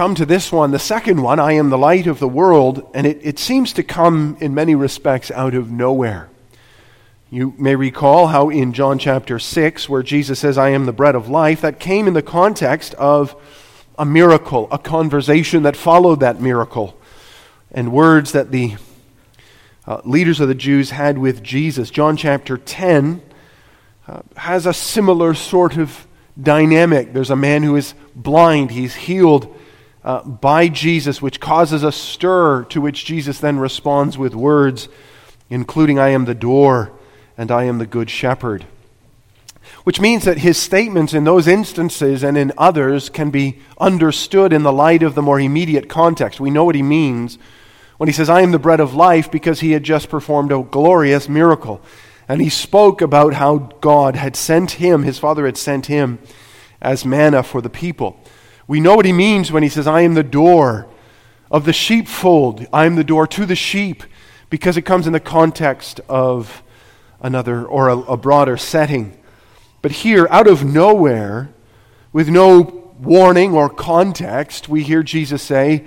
come to this one, the second one, I am the light of the world, and it, it seems to come in many respects out of nowhere. You may recall how in John chapter 6, where Jesus says, I am the bread of life, that came in the context of a miracle, a conversation that followed that miracle, and words that the uh, leaders of the Jews had with Jesus. John chapter 10 uh, has a similar sort of dynamic. There's a man who is blind, he's healed uh, by Jesus, which causes a stir to which Jesus then responds with words, including, I am the door and I am the good shepherd. Which means that his statements in those instances and in others can be understood in the light of the more immediate context. We know what he means when he says, I am the bread of life, because he had just performed a glorious miracle. And he spoke about how God had sent him, his father had sent him as manna for the people. We know what he means when he says, I am the door of the sheepfold. I am the door to the sheep, because it comes in the context of another or a, a broader setting. But here, out of nowhere, with no warning or context, we hear Jesus say,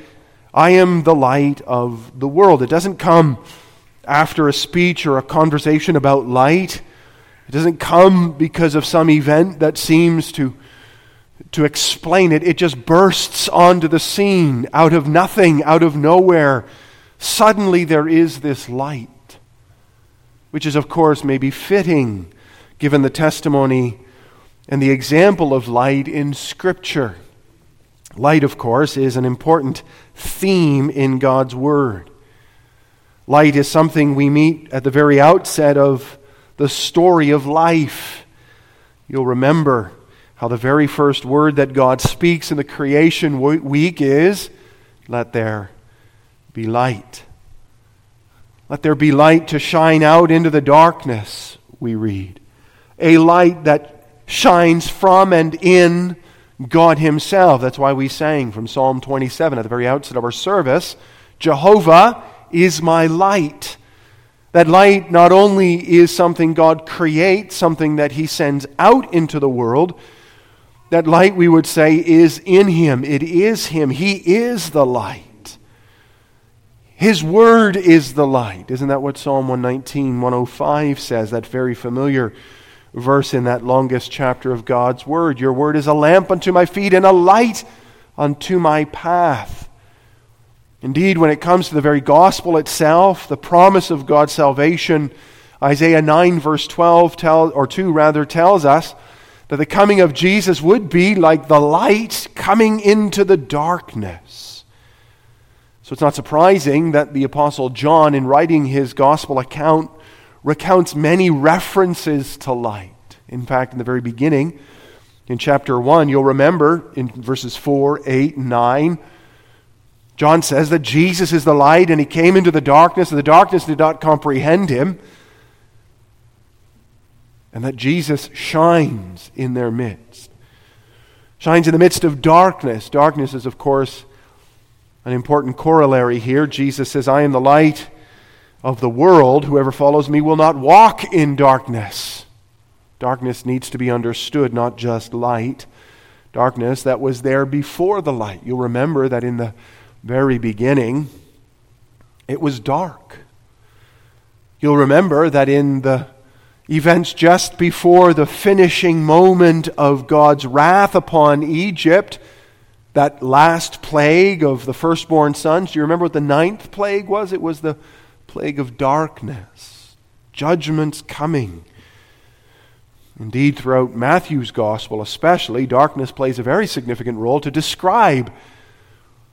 I am the light of the world. It doesn't come after a speech or a conversation about light. It doesn't come because of some event that seems to to explain it. It just bursts onto the scene out of nothing, out of nowhere. Suddenly there is this light, which is, of course, maybe fitting given the testimony and the example of light in Scripture. Light, of course, is an important theme in God's Word. Light is something we meet at the very outset of the story of life. You'll remember how the very first word that God speaks in the creation week is, Let there be light. Let there be light to shine out into the darkness, we read. A light that shines from and in God Himself. That's why we sang from Psalm 27 at the very outset of our service Jehovah is my light. That light not only is something God creates, something that He sends out into the world, that light, we would say, is in him. It is him. He is the light. His word is the light. Isn't that what Psalm 119, 105 says? That very familiar verse in that longest chapter of God's word. Your word is a lamp unto my feet and a light unto my path. Indeed, when it comes to the very gospel itself, the promise of God's salvation, Isaiah 9, verse 12, tell, or 2 rather, tells us that the coming of Jesus would be like the light coming into the darkness. So it's not surprising that the Apostle John, in writing his gospel account, recounts many references to light. In fact, in the very beginning, in chapter 1, you'll remember in verses 4, 8, and 9, John says that Jesus is the light and he came into the darkness, and the darkness did not comprehend him and that Jesus shines in their midst. Shines in the midst of darkness. Darkness is, of course, an important corollary here. Jesus says, I am the light of the world. Whoever follows me will not walk in darkness. Darkness needs to be understood, not just light. Darkness that was there before the light. You'll remember that in the very beginning, it was dark. You'll remember that in the events just before the finishing moment of God's wrath upon Egypt, that last plague of the firstborn sons. Do you remember what the ninth plague was? It was the plague of darkness, judgment's coming. Indeed, throughout Matthew's gospel, especially, darkness plays a very significant role to describe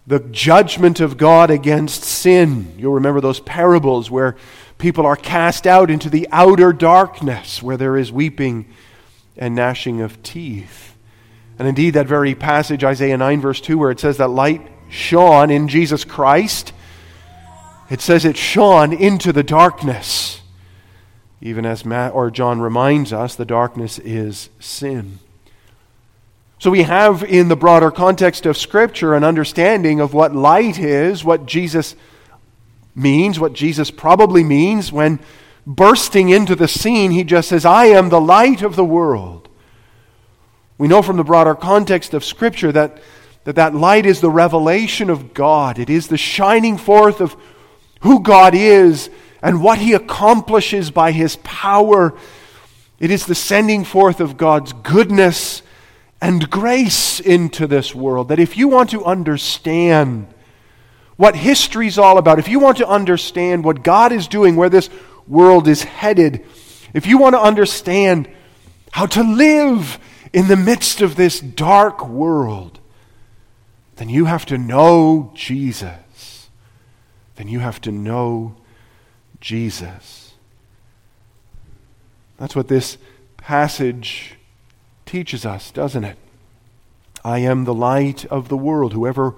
the judgment of God against sin. You'll remember those parables where people are cast out into the outer darkness where there is weeping and gnashing of teeth. And indeed, that very passage, Isaiah 9, verse 2, where it says that light shone in Jesus Christ, it says it shone into the darkness. Even as Matt or John reminds us, the darkness is sin. So we have in the broader context of Scripture an understanding of what light is, what Jesus means, what Jesus probably means when bursting into the scene, he just says, I am the light of the world. We know from the broader context of Scripture that that that light is the revelation of God. It is the shining forth of who God is and what he accomplishes by his power. It is the sending forth of God's goodness and grace into this world. That if you want to understand what history's all about, if you want to understand what God is doing, where this world is headed, if you want to understand how to live in the midst of this dark world, then you have to know Jesus. Then you have to know Jesus. That's what this passage teaches us, doesn't it? I am the light of the world. Whoever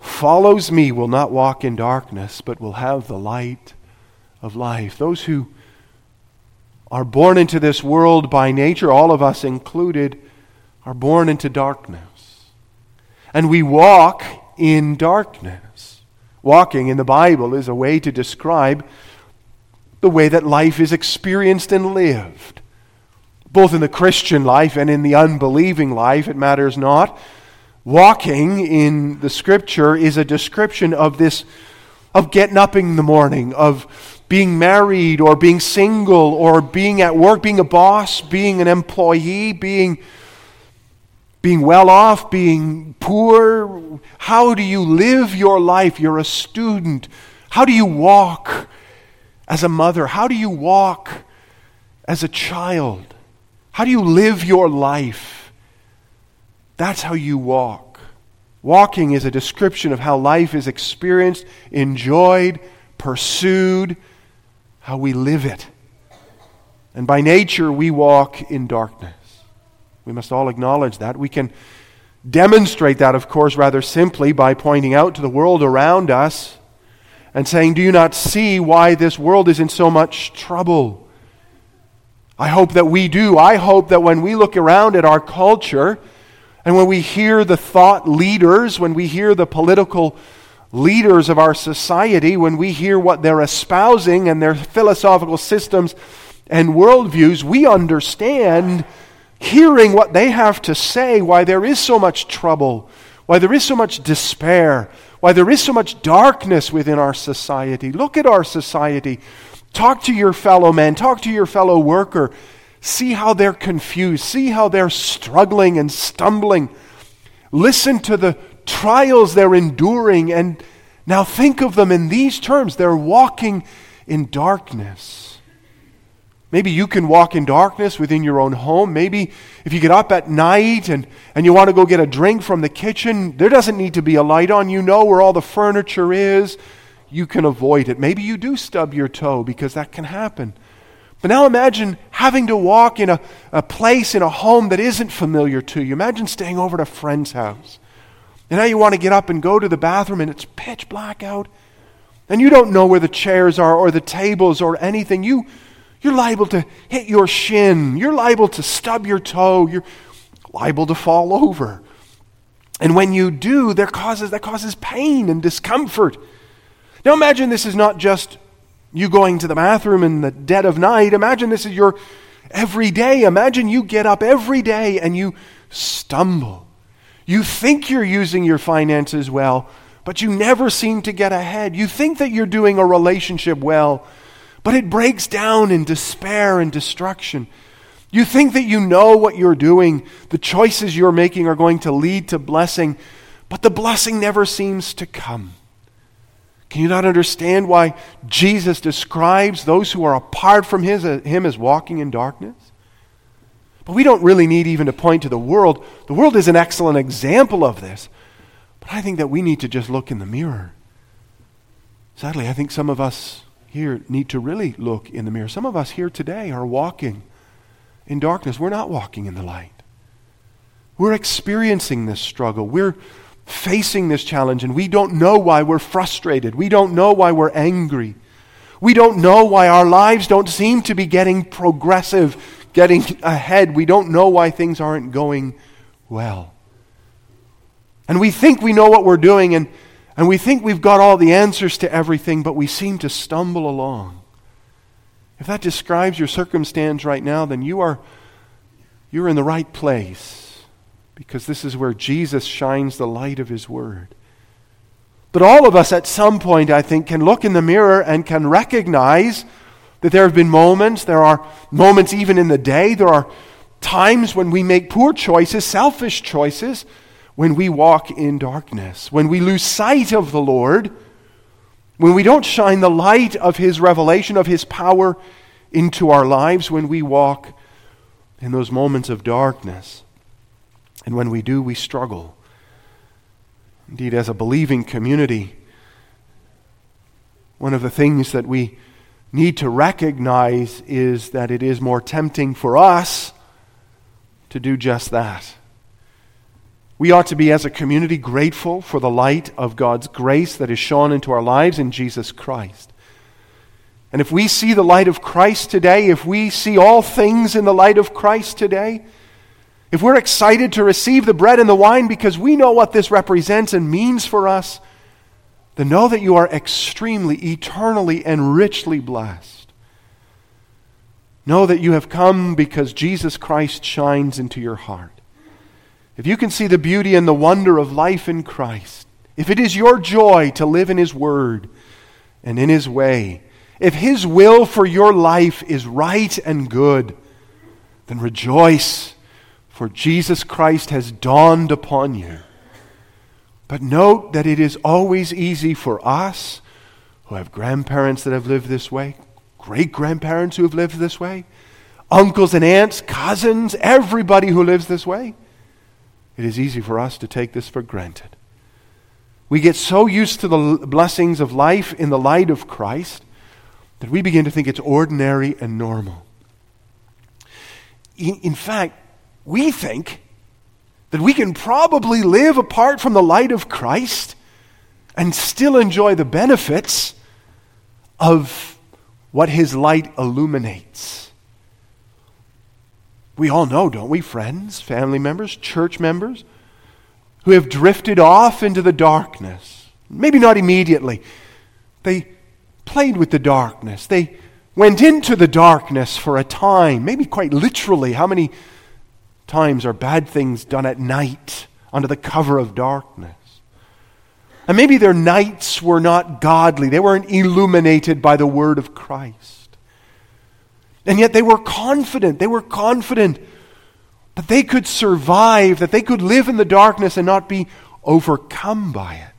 follows me will not walk in darkness, but will have the light of life. Those who are born into this world by nature, all of us included, are born into darkness and we walk in darkness. Walking in the Bible is a way to describe the way that life is experienced and lived. Both in the Christian life and in the unbelieving life, it matters not. Walking in the scripture is a description of this, of getting up in the morning, of being married or being single or being at work, being a boss, being an employee, being being well off, being poor? How do you live your life? You're a student. How do you walk as a mother? How do you walk as a child? How do you live your life? That's how you walk. Walking is a description of how life is experienced, enjoyed, pursued, how we live it. And by nature, we walk in darkness. We must all acknowledge that. We can demonstrate that, of course, rather simply by pointing out to the world around us and saying, Do you not see why this world is in so much trouble? I hope that we do. I hope that when we look around at our culture and when we hear the thought leaders, when we hear the political leaders of our society, when we hear what they're espousing and their philosophical systems and worldviews, we understand hearing what they have to say, why there is so much trouble, why there is so much despair, why there is so much darkness within our society. Look at our society. Talk to your fellow man, talk to your fellow worker. See how they're confused, see how they're struggling and stumbling. Listen to the trials they're enduring, and now think of them in these terms. They're walking in darkness. Maybe you can walk in darkness within your own home. Maybe if you get up at night and, and you want to go get a drink from the kitchen, there doesn't need to be a light on. You know where all the furniture is. You can avoid it. Maybe you do stub your toe because that can happen. But now imagine having to walk in a, a place, in a home that isn't familiar to you. Imagine staying over at a friend's house. And now you want to get up and go to the bathroom and it's pitch black out. And you don't know where the chairs are or the tables or anything. You you're liable to hit your shin. You're liable to stub your toe. You're liable to fall over. And when you do, there causes, that causes pain and discomfort. Now imagine this is not just you going to the bathroom in the dead of night. Imagine this is your every day. Imagine you get up every day and you stumble. You think you're using your finances well, but you never seem to get ahead. You think that you're doing a relationship well, but it breaks down in despair and destruction. You think that you know what you're doing, the choices you're making are going to lead to blessing, but the blessing never seems to come. Can you not understand why Jesus describes those who are apart from his, uh, him as walking in darkness? But we don't really need even to point to the world. The world is an excellent example of this. But I think that we need to just look in the mirror. Sadly, I think some of us here need to really look in the mirror. Some of us here today are walking in darkness. We're not walking in the light. We're experiencing this struggle. We're facing this challenge, and we don't know why we're frustrated. We don't know why we're angry. We don't know why our lives don't seem to be getting progressive, getting ahead. We don't know why things aren't going well. And we think we know what we're doing, and and we think we've got all the answers to everything, but we seem to stumble along. If that describes your circumstance right now, then you are you're in the right place. Because this is where Jesus shines the light of his word. But all of us at some point, I think, can look in the mirror and can recognize that there have been moments, there are moments even in the day, there are times when we make poor choices, selfish choices, when we walk in darkness, when we lose sight of the Lord, when we don't shine the light of His revelation, of His power into our lives, when we walk in those moments of darkness. And when we do, we struggle. Indeed, as a believing community, one of the things that we need to recognize is that it is more tempting for us to do just that. We ought to be, as a community, grateful for the light of God's grace that is shone into our lives in Jesus Christ. And if we see the light of Christ today, if we see all things in the light of Christ today, if we're excited to receive the bread and the wine because we know what this represents and means for us, then know that you are extremely, eternally, and richly blessed. Know that you have come because Jesus Christ shines into your heart. If you can see the beauty and the wonder of life in Christ, if it is your joy to live in His Word and in His way, if His will for your life is right and good, then rejoice, for Jesus Christ has dawned upon you. But note that it is always easy for us who have grandparents that have lived this way, great grandparents who have lived this way, uncles and aunts, cousins, everybody who lives this way. It is easy for us to take this for granted. We get so used to the blessings of life in the light of Christ that we begin to think it's ordinary and normal. In, fact, we think that we can probably live apart from the light of Christ and still enjoy the benefits of what his light illuminates. We all know, don't we, friends, family members, church members, who have drifted off into the darkness? Maybe not immediately. They played with the darkness. They went into the darkness for a time, maybe quite literally. How many times are bad things done at night under the cover of darkness? And maybe their nights were not godly, they weren't illuminated by the word of Christ. And yet they were confident, they were confident that they could survive, that they could live in the darkness and not be overcome by it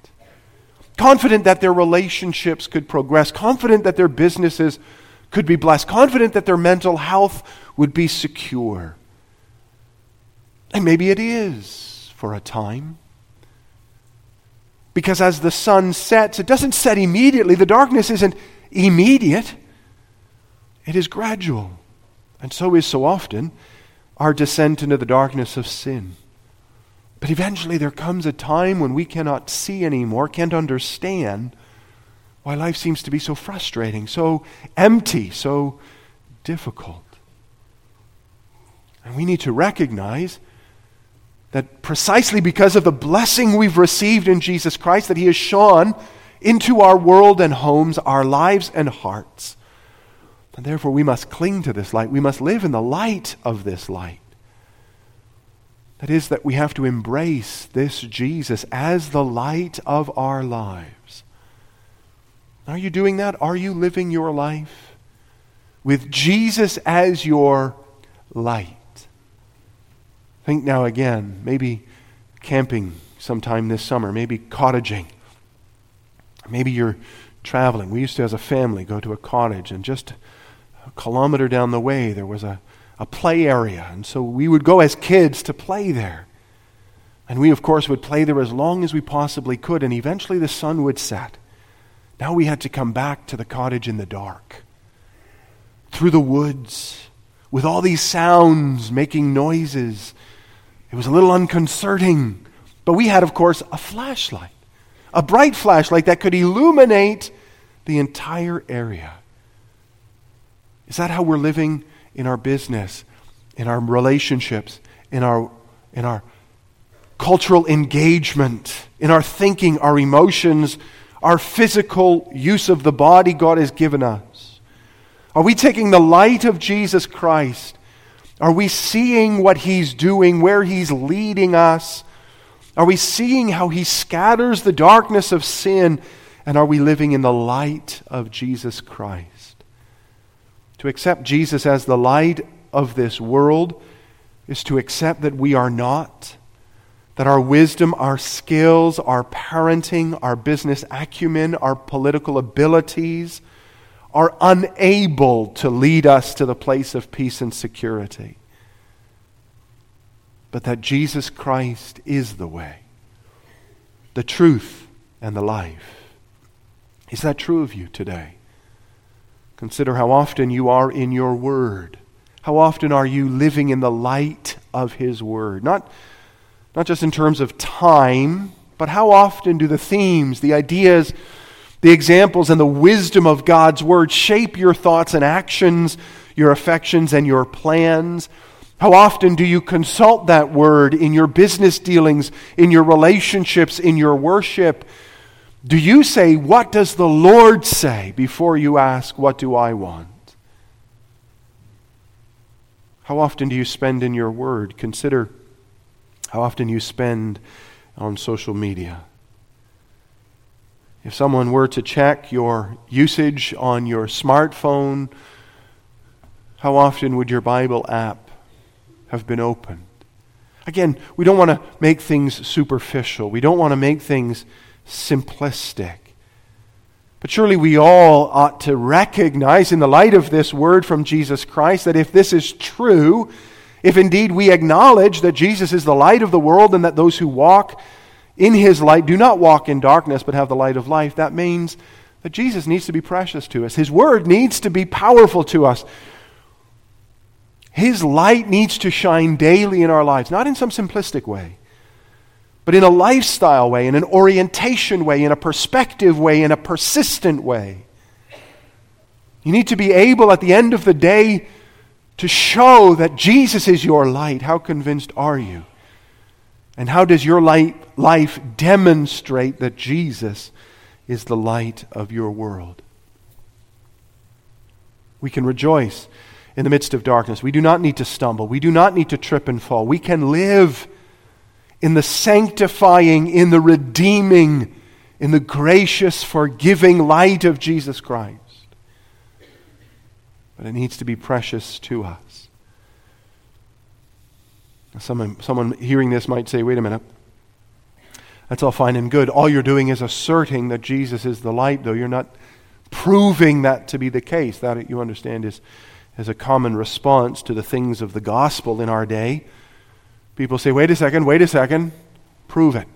confident that their relationships could progress, confident that their businesses could be blessed, confident that their mental health would be secure. And maybe it is for a time. Because as the sun sets, it doesn't set immediately. The darkness isn't immediate, it is gradual. And so is so often our descent into the darkness of sin. But eventually there comes a time when we cannot see anymore, can't understand why life seems to be so frustrating, so empty, so difficult. And we need to recognize that precisely because of the blessing we've received in Jesus Christ, that He has shone into our world and homes, our lives and hearts. And therefore, we must cling to this light. We must live in the light of this light. That is, that we have to embrace this Jesus as the light of our lives. Are you doing that? Are you living your life with Jesus as your light? Think now again, maybe camping sometime this summer, maybe cottaging. Maybe you're traveling. We used to, as a family, go to a cottage, and just a kilometer down the way, there was a a play area. And so we would go as kids to play there. And we, of course, would play there as long as we possibly could. And eventually the sun would set. Now we had to come back to the cottage in the dark, through the woods, with all these sounds making noises. It was a little unconcerting. But we had, of course, a flashlight, a bright flashlight that could illuminate the entire area. Is that how we're living in our business, in our relationships, in our, in our cultural engagement, in our thinking, our emotions, our physical use of the body God has given us? Are we taking the light of Jesus Christ Are we seeing what He's doing, where He's leading us? Are we seeing how He scatters the darkness of sin? And are we living in the light of Jesus Christ? To accept Jesus as the light of this world is to accept that we are not, that our wisdom, our skills, our parenting, our business acumen, our political abilities are unable to lead us to the place of peace and security. But that Jesus Christ is the way, the truth, and the life. Is that true of you today? Consider how often you are in your word. How often are you living in the light of His Word? Not, not just in terms of time, but how often do the themes, the ideas, the examples, and the wisdom of God's Word shape your thoughts and actions, your affections and your plans? How often do you consult that Word in your business dealings, in your relationships, in your worship? Do you say, What does the Lord say? before you ask, What do I want? How often do you spend in your word? Consider how often you spend on social media. If someone were to check your usage on your smartphone, how often would your Bible app have been opened? Again, we don't want to make things superficial. We don't want to make things simplistic. But surely we all ought to recognize, in the light of this word from Jesus Christ, that if this is true, if indeed we acknowledge that Jesus is the light of the world and that those who walk in his light do not walk in darkness but have the light of life, that means that Jesus needs to be precious to us. His word needs to be powerful to us. His light needs to shine daily in our lives, not in some simplistic way, but in a lifestyle way, in an orientation way, in a perspective way, in a persistent way. You need to be able at the end of the day to show that Jesus is your light. How convinced are you? And how does your life demonstrate that Jesus is the light of your world? We can rejoice in the midst of darkness. We do not need to stumble. We do not need to trip and fall. We can live in the sanctifying, in the redeeming, in the gracious, forgiving light of Jesus Christ. But it needs to be precious to us. Someone, someone hearing this might say, wait a minute. That's all fine and good. All you're doing is asserting that Jesus is the light, though. You're not proving that to be the case. That, you understand, is, is a common response to the things of the gospel in our day. People say, wait a second, wait a second, prove it.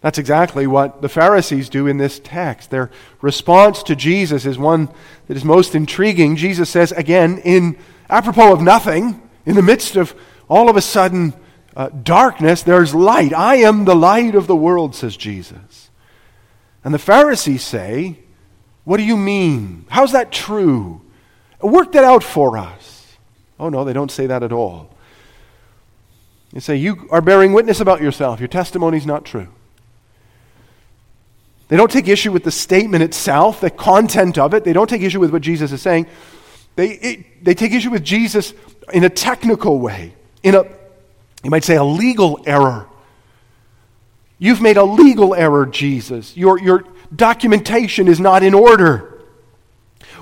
That's exactly what the Pharisees do in this text. Their response to Jesus is one that is most intriguing. Jesus says, again, in apropos of nothing, in the midst of all of a sudden uh, darkness, there's light. I am the light of the world, says Jesus. And the Pharisees say, What do you mean? How's that true? Work that out for us. Oh, no, they don't say that at all. They say, You are bearing witness about yourself. Your testimony is not true. They don't take issue with the statement itself, the content of it. They don't take issue with what Jesus is saying. They, it, they take issue with Jesus in a technical way, in a, you might say, a legal error. You've made a legal error, Jesus. Your, your documentation is not in order.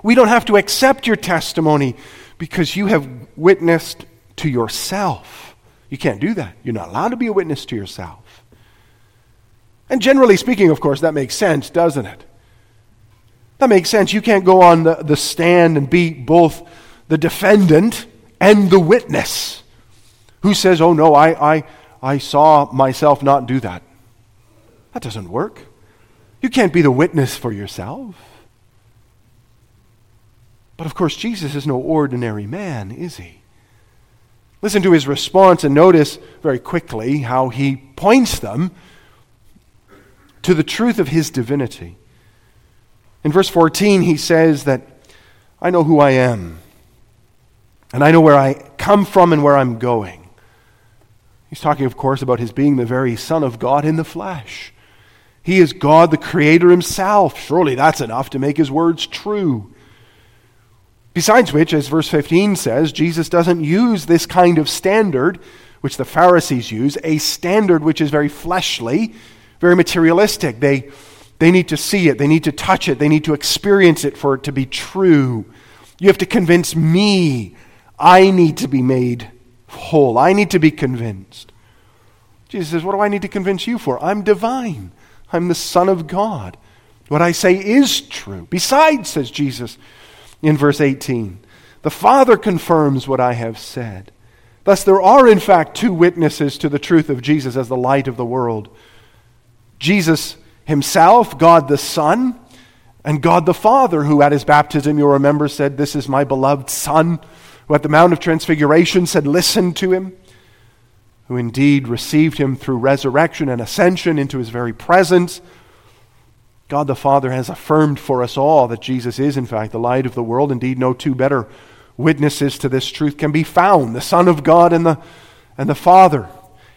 We don't have to accept your testimony because you have witnessed to yourself. You can't do that. You're not allowed to be a witness to yourself. And generally speaking, of course, that makes sense, doesn't it? That makes sense. You can't go on the, the stand and be both the defendant and the witness who says, oh no, I, I, I saw myself not do that. That doesn't work. You can't be the witness for yourself. But of course, Jesus is no ordinary man, is he? Listen to his response and notice very quickly how he points them to the truth of his divinity. In verse 14, he says that I know who I am, and I know where I come from and where I'm going. He's talking, of course, about his being the very Son of God in the flesh. He is God, the Creator Himself. Surely that's enough to make His words true. Besides which, as verse 15 says, Jesus doesn't use this kind of standard which the Pharisees use, a standard which is very fleshly, very materialistic. They, they need to see it, they need to touch it, they need to experience it for it to be true. You have to convince me. I need to be made whole. I need to be convinced. Jesus says, What do I need to convince you for? I'm divine. I'm the Son of God. What I say is true. Besides, says Jesus, in verse 18. The Father confirms what I have said. Thus, there are, in fact, two witnesses to the truth of Jesus as the light of the world Jesus himself, God the Son, and God the Father, who at his baptism, you'll remember, said, This is my beloved Son, who at the Mount of Transfiguration said, Listen to him, who indeed received him through resurrection and ascension into his very presence God the Father has affirmed for us all that Jesus is, in fact, the light of the world. Indeed, no two better witnesses to this truth can be found the Son of God and the, and the Father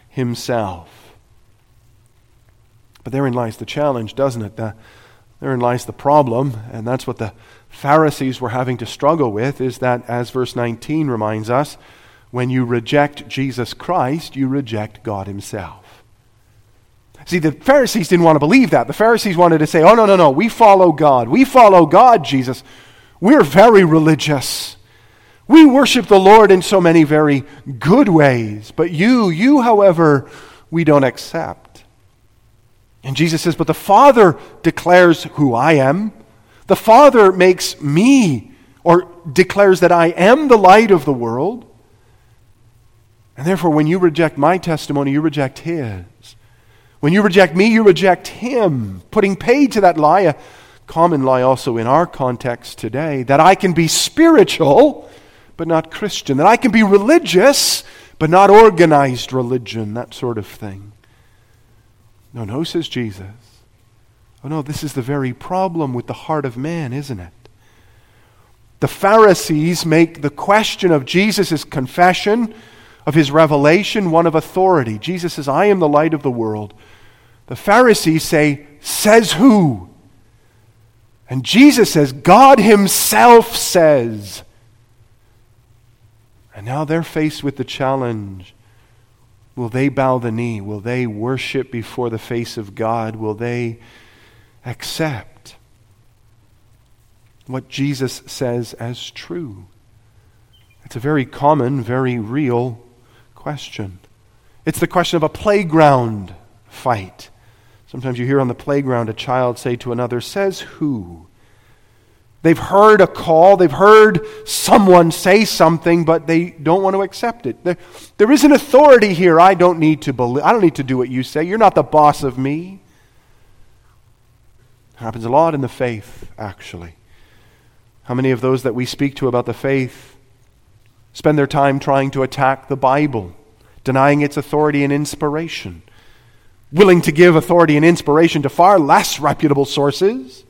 Himself. But therein lies the challenge, doesn't it? The, therein lies the problem, and that's what the Pharisees were having to struggle with, is that, as verse 19 reminds us, when you reject Jesus Christ, you reject God Himself. See, the Pharisees didn't want to believe that. The Pharisees wanted to say, oh, no, no, no, we follow God. We follow God, Jesus. We're very religious. We worship the Lord in so many very good ways. But you, you, however, we don't accept. And Jesus says, But the Father declares who I am. The Father makes me, or declares that I am the light of the world. And therefore, when you reject my testimony, you reject His. When you reject me, you reject him, putting paid to that lie, a common lie also in our context today, that I can be spiritual but not Christian, that I can be religious but not organized religion, that sort of thing. No, no, says Jesus. Oh, no, this is the very problem with the heart of man, isn't it? The Pharisees make the question of Jesus' confession, of his revelation, one of authority. Jesus says, I am the light of the world. The Pharisees say, Says who? And Jesus says, God Himself says. And now they're faced with the challenge. Will they bow the knee? Will they worship before the face of God? Will they accept what Jesus says as true? It's a very common, very real question. It's the question of a playground fight. Sometimes you hear on the playground a child say to another, Says who? They've heard a call, they've heard someone say something, but they don't want to accept it. There, there is an authority here. I don't need to believe, I don't need to do what you say. You're not the boss of me. It Happens a lot in the faith, actually. How many of those that we speak to about the faith spend their time trying to attack the Bible, denying its authority and inspiration? willing to give authority and inspiration to far less reputable sources,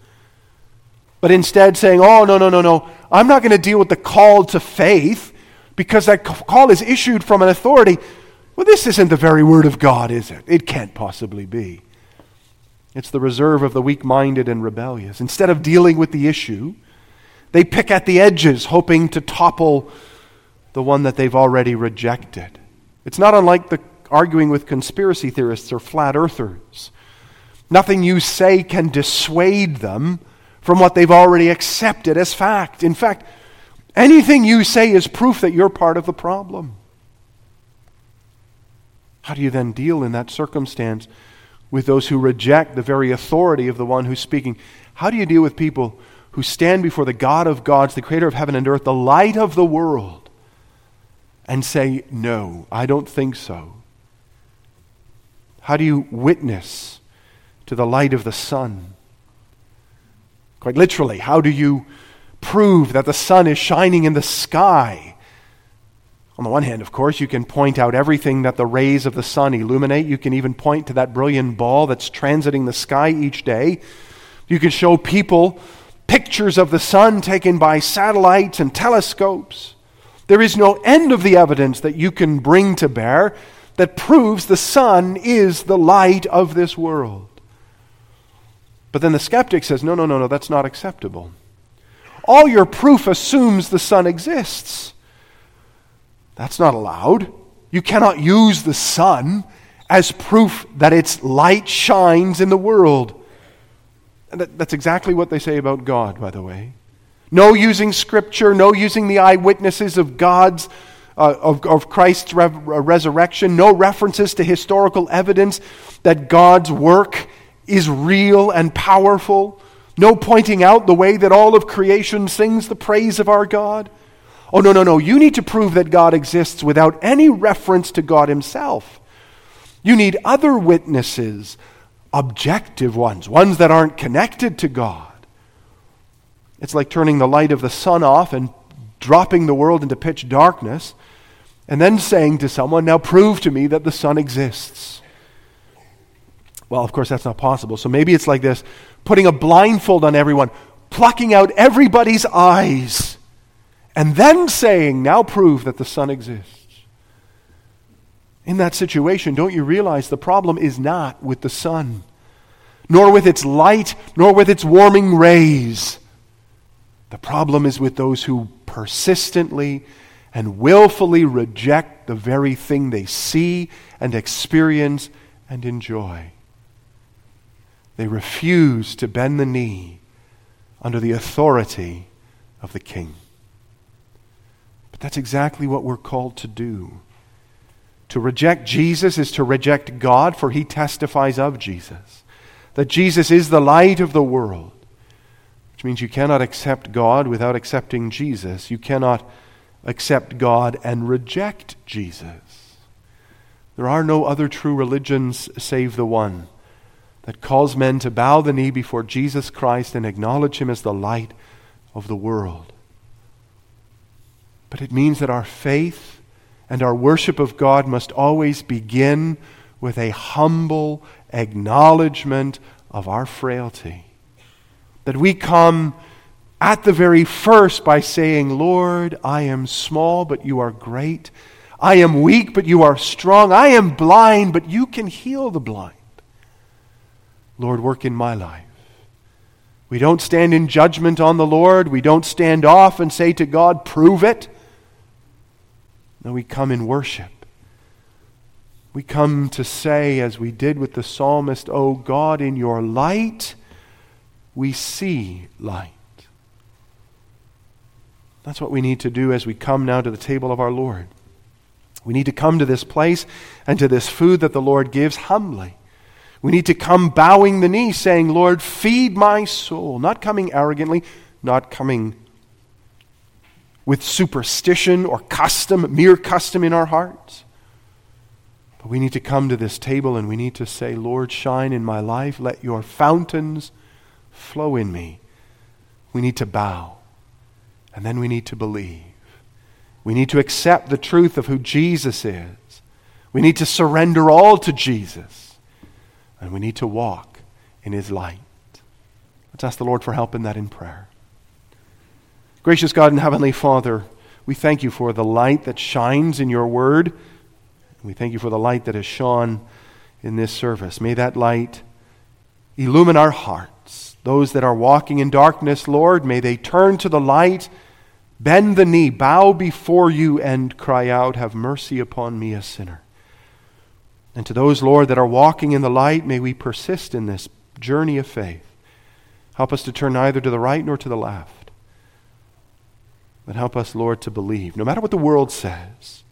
but instead saying, oh, no, no, no, no, I'm not going to deal with the call to faith because that call is issued from an authority. Well, this isn't the very word of God, is it? It can't possibly be. It's the reserve of the weak minded and rebellious. Instead of dealing with the issue, they pick at the edges, hoping to topple the one that they've already rejected. It's not unlike the arguing with conspiracy theorists or flat earthers. Nothing you say can dissuade them from what they've already accepted as fact. In fact, anything you say is proof that you're part of the problem. How do you then deal in that circumstance with those who reject the very authority of the one who's speaking? How do you deal with people who stand before the God of gods, the creator of heaven and earth, the light of the world, and say, No, I don't think so? How do you witness to the light of the sun? Quite literally, how do you prove that the sun is shining in the sky? On the one hand, of course, you can point out everything that the rays of the sun illuminate. You can even point to that brilliant ball that's transiting the sky each day. You can show people pictures of the sun taken by satellites and telescopes. There is no end of the evidence that you can bring to bear that proves the sun is the light of this world. But then the skeptic says, no, no, no, no, that's not acceptable. All your proof assumes the sun exists. That's not allowed. You cannot use the sun as proof that its light shines in the world. That, that's exactly what they say about God, by the way. No using Scripture, no using the eyewitnesses of God's, uh, of, of Christ's re- resurrection, no references to historical evidence that God's work is real and powerful, no pointing out the way that all of creation sings the praise of our God. Oh, no, no, no. You need to prove that God exists without any reference to God Himself. You need other witnesses, objective ones, ones that aren't connected to God. It's like turning the light of the sun off and dropping the world into pitch darkness, and then saying to someone, Now prove to me that the sun exists. Well, of course, that's not possible. So maybe it's like this putting a blindfold on everyone, plucking out everybody's eyes, and then saying, Now prove that the sun exists. In that situation, don't you realize the problem is not with the sun, nor with its light, nor with its warming rays. The problem is with those who persistently and willfully reject the very thing they see and experience and enjoy. They refuse to bend the knee under the authority of the king. But that's exactly what we're called to do. To reject Jesus is to reject God, for he testifies of Jesus. That Jesus is the light of the world which means you cannot accept God without accepting Jesus. You cannot accept God and reject Jesus. There are no other true religions save the one that calls men to bow the knee before Jesus Christ and acknowledge him as the light of the world. But it means that our faith and our worship of God must always begin with a humble acknowledgement of our frailty that we come at the very first by saying, Lord, I am small, but you are great. I am weak, but you are strong. I am blind, but you can heal the blind. Lord, work in my life. We don't stand in judgment on the Lord. We don't stand off and say to God, prove it. No, we come in worship. We come to say, as we did with the psalmist, O God, in your light, we see light. That's what we need to do as we come now to the table of our Lord. We need to come to this place and to this food that the Lord gives humbly. We need to come bowing the knee, saying, Lord, feed my soul. Not coming arrogantly, not coming with superstition or custom, mere custom in our hearts. But we need to come to this table and we need to say, Lord, shine in my life. Let your fountains flow in me. We need to bow. And then we need to believe. We need to accept the truth of who Jesus is. We need to surrender all to Jesus. And we need to walk in his light. Let's ask the Lord for help in that in prayer. Gracious God and Heavenly Father, we thank you for the light that shines in your word. We thank you for the light that has shone in this service. May that light illumine our hearts. those that are walking in darkness, Lord, may they turn to the light, bend the knee, bow before you, and cry out, Have mercy upon me, a sinner. And to those, Lord, that are walking in the light, may we persist in this journey of faith. Help us to turn neither to the right nor to the left. But help us, Lord, to believe, no matter what the world says,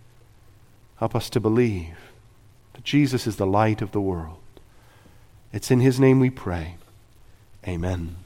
help us to believe that Jesus is the light of the world. It's in His name we pray. Amen.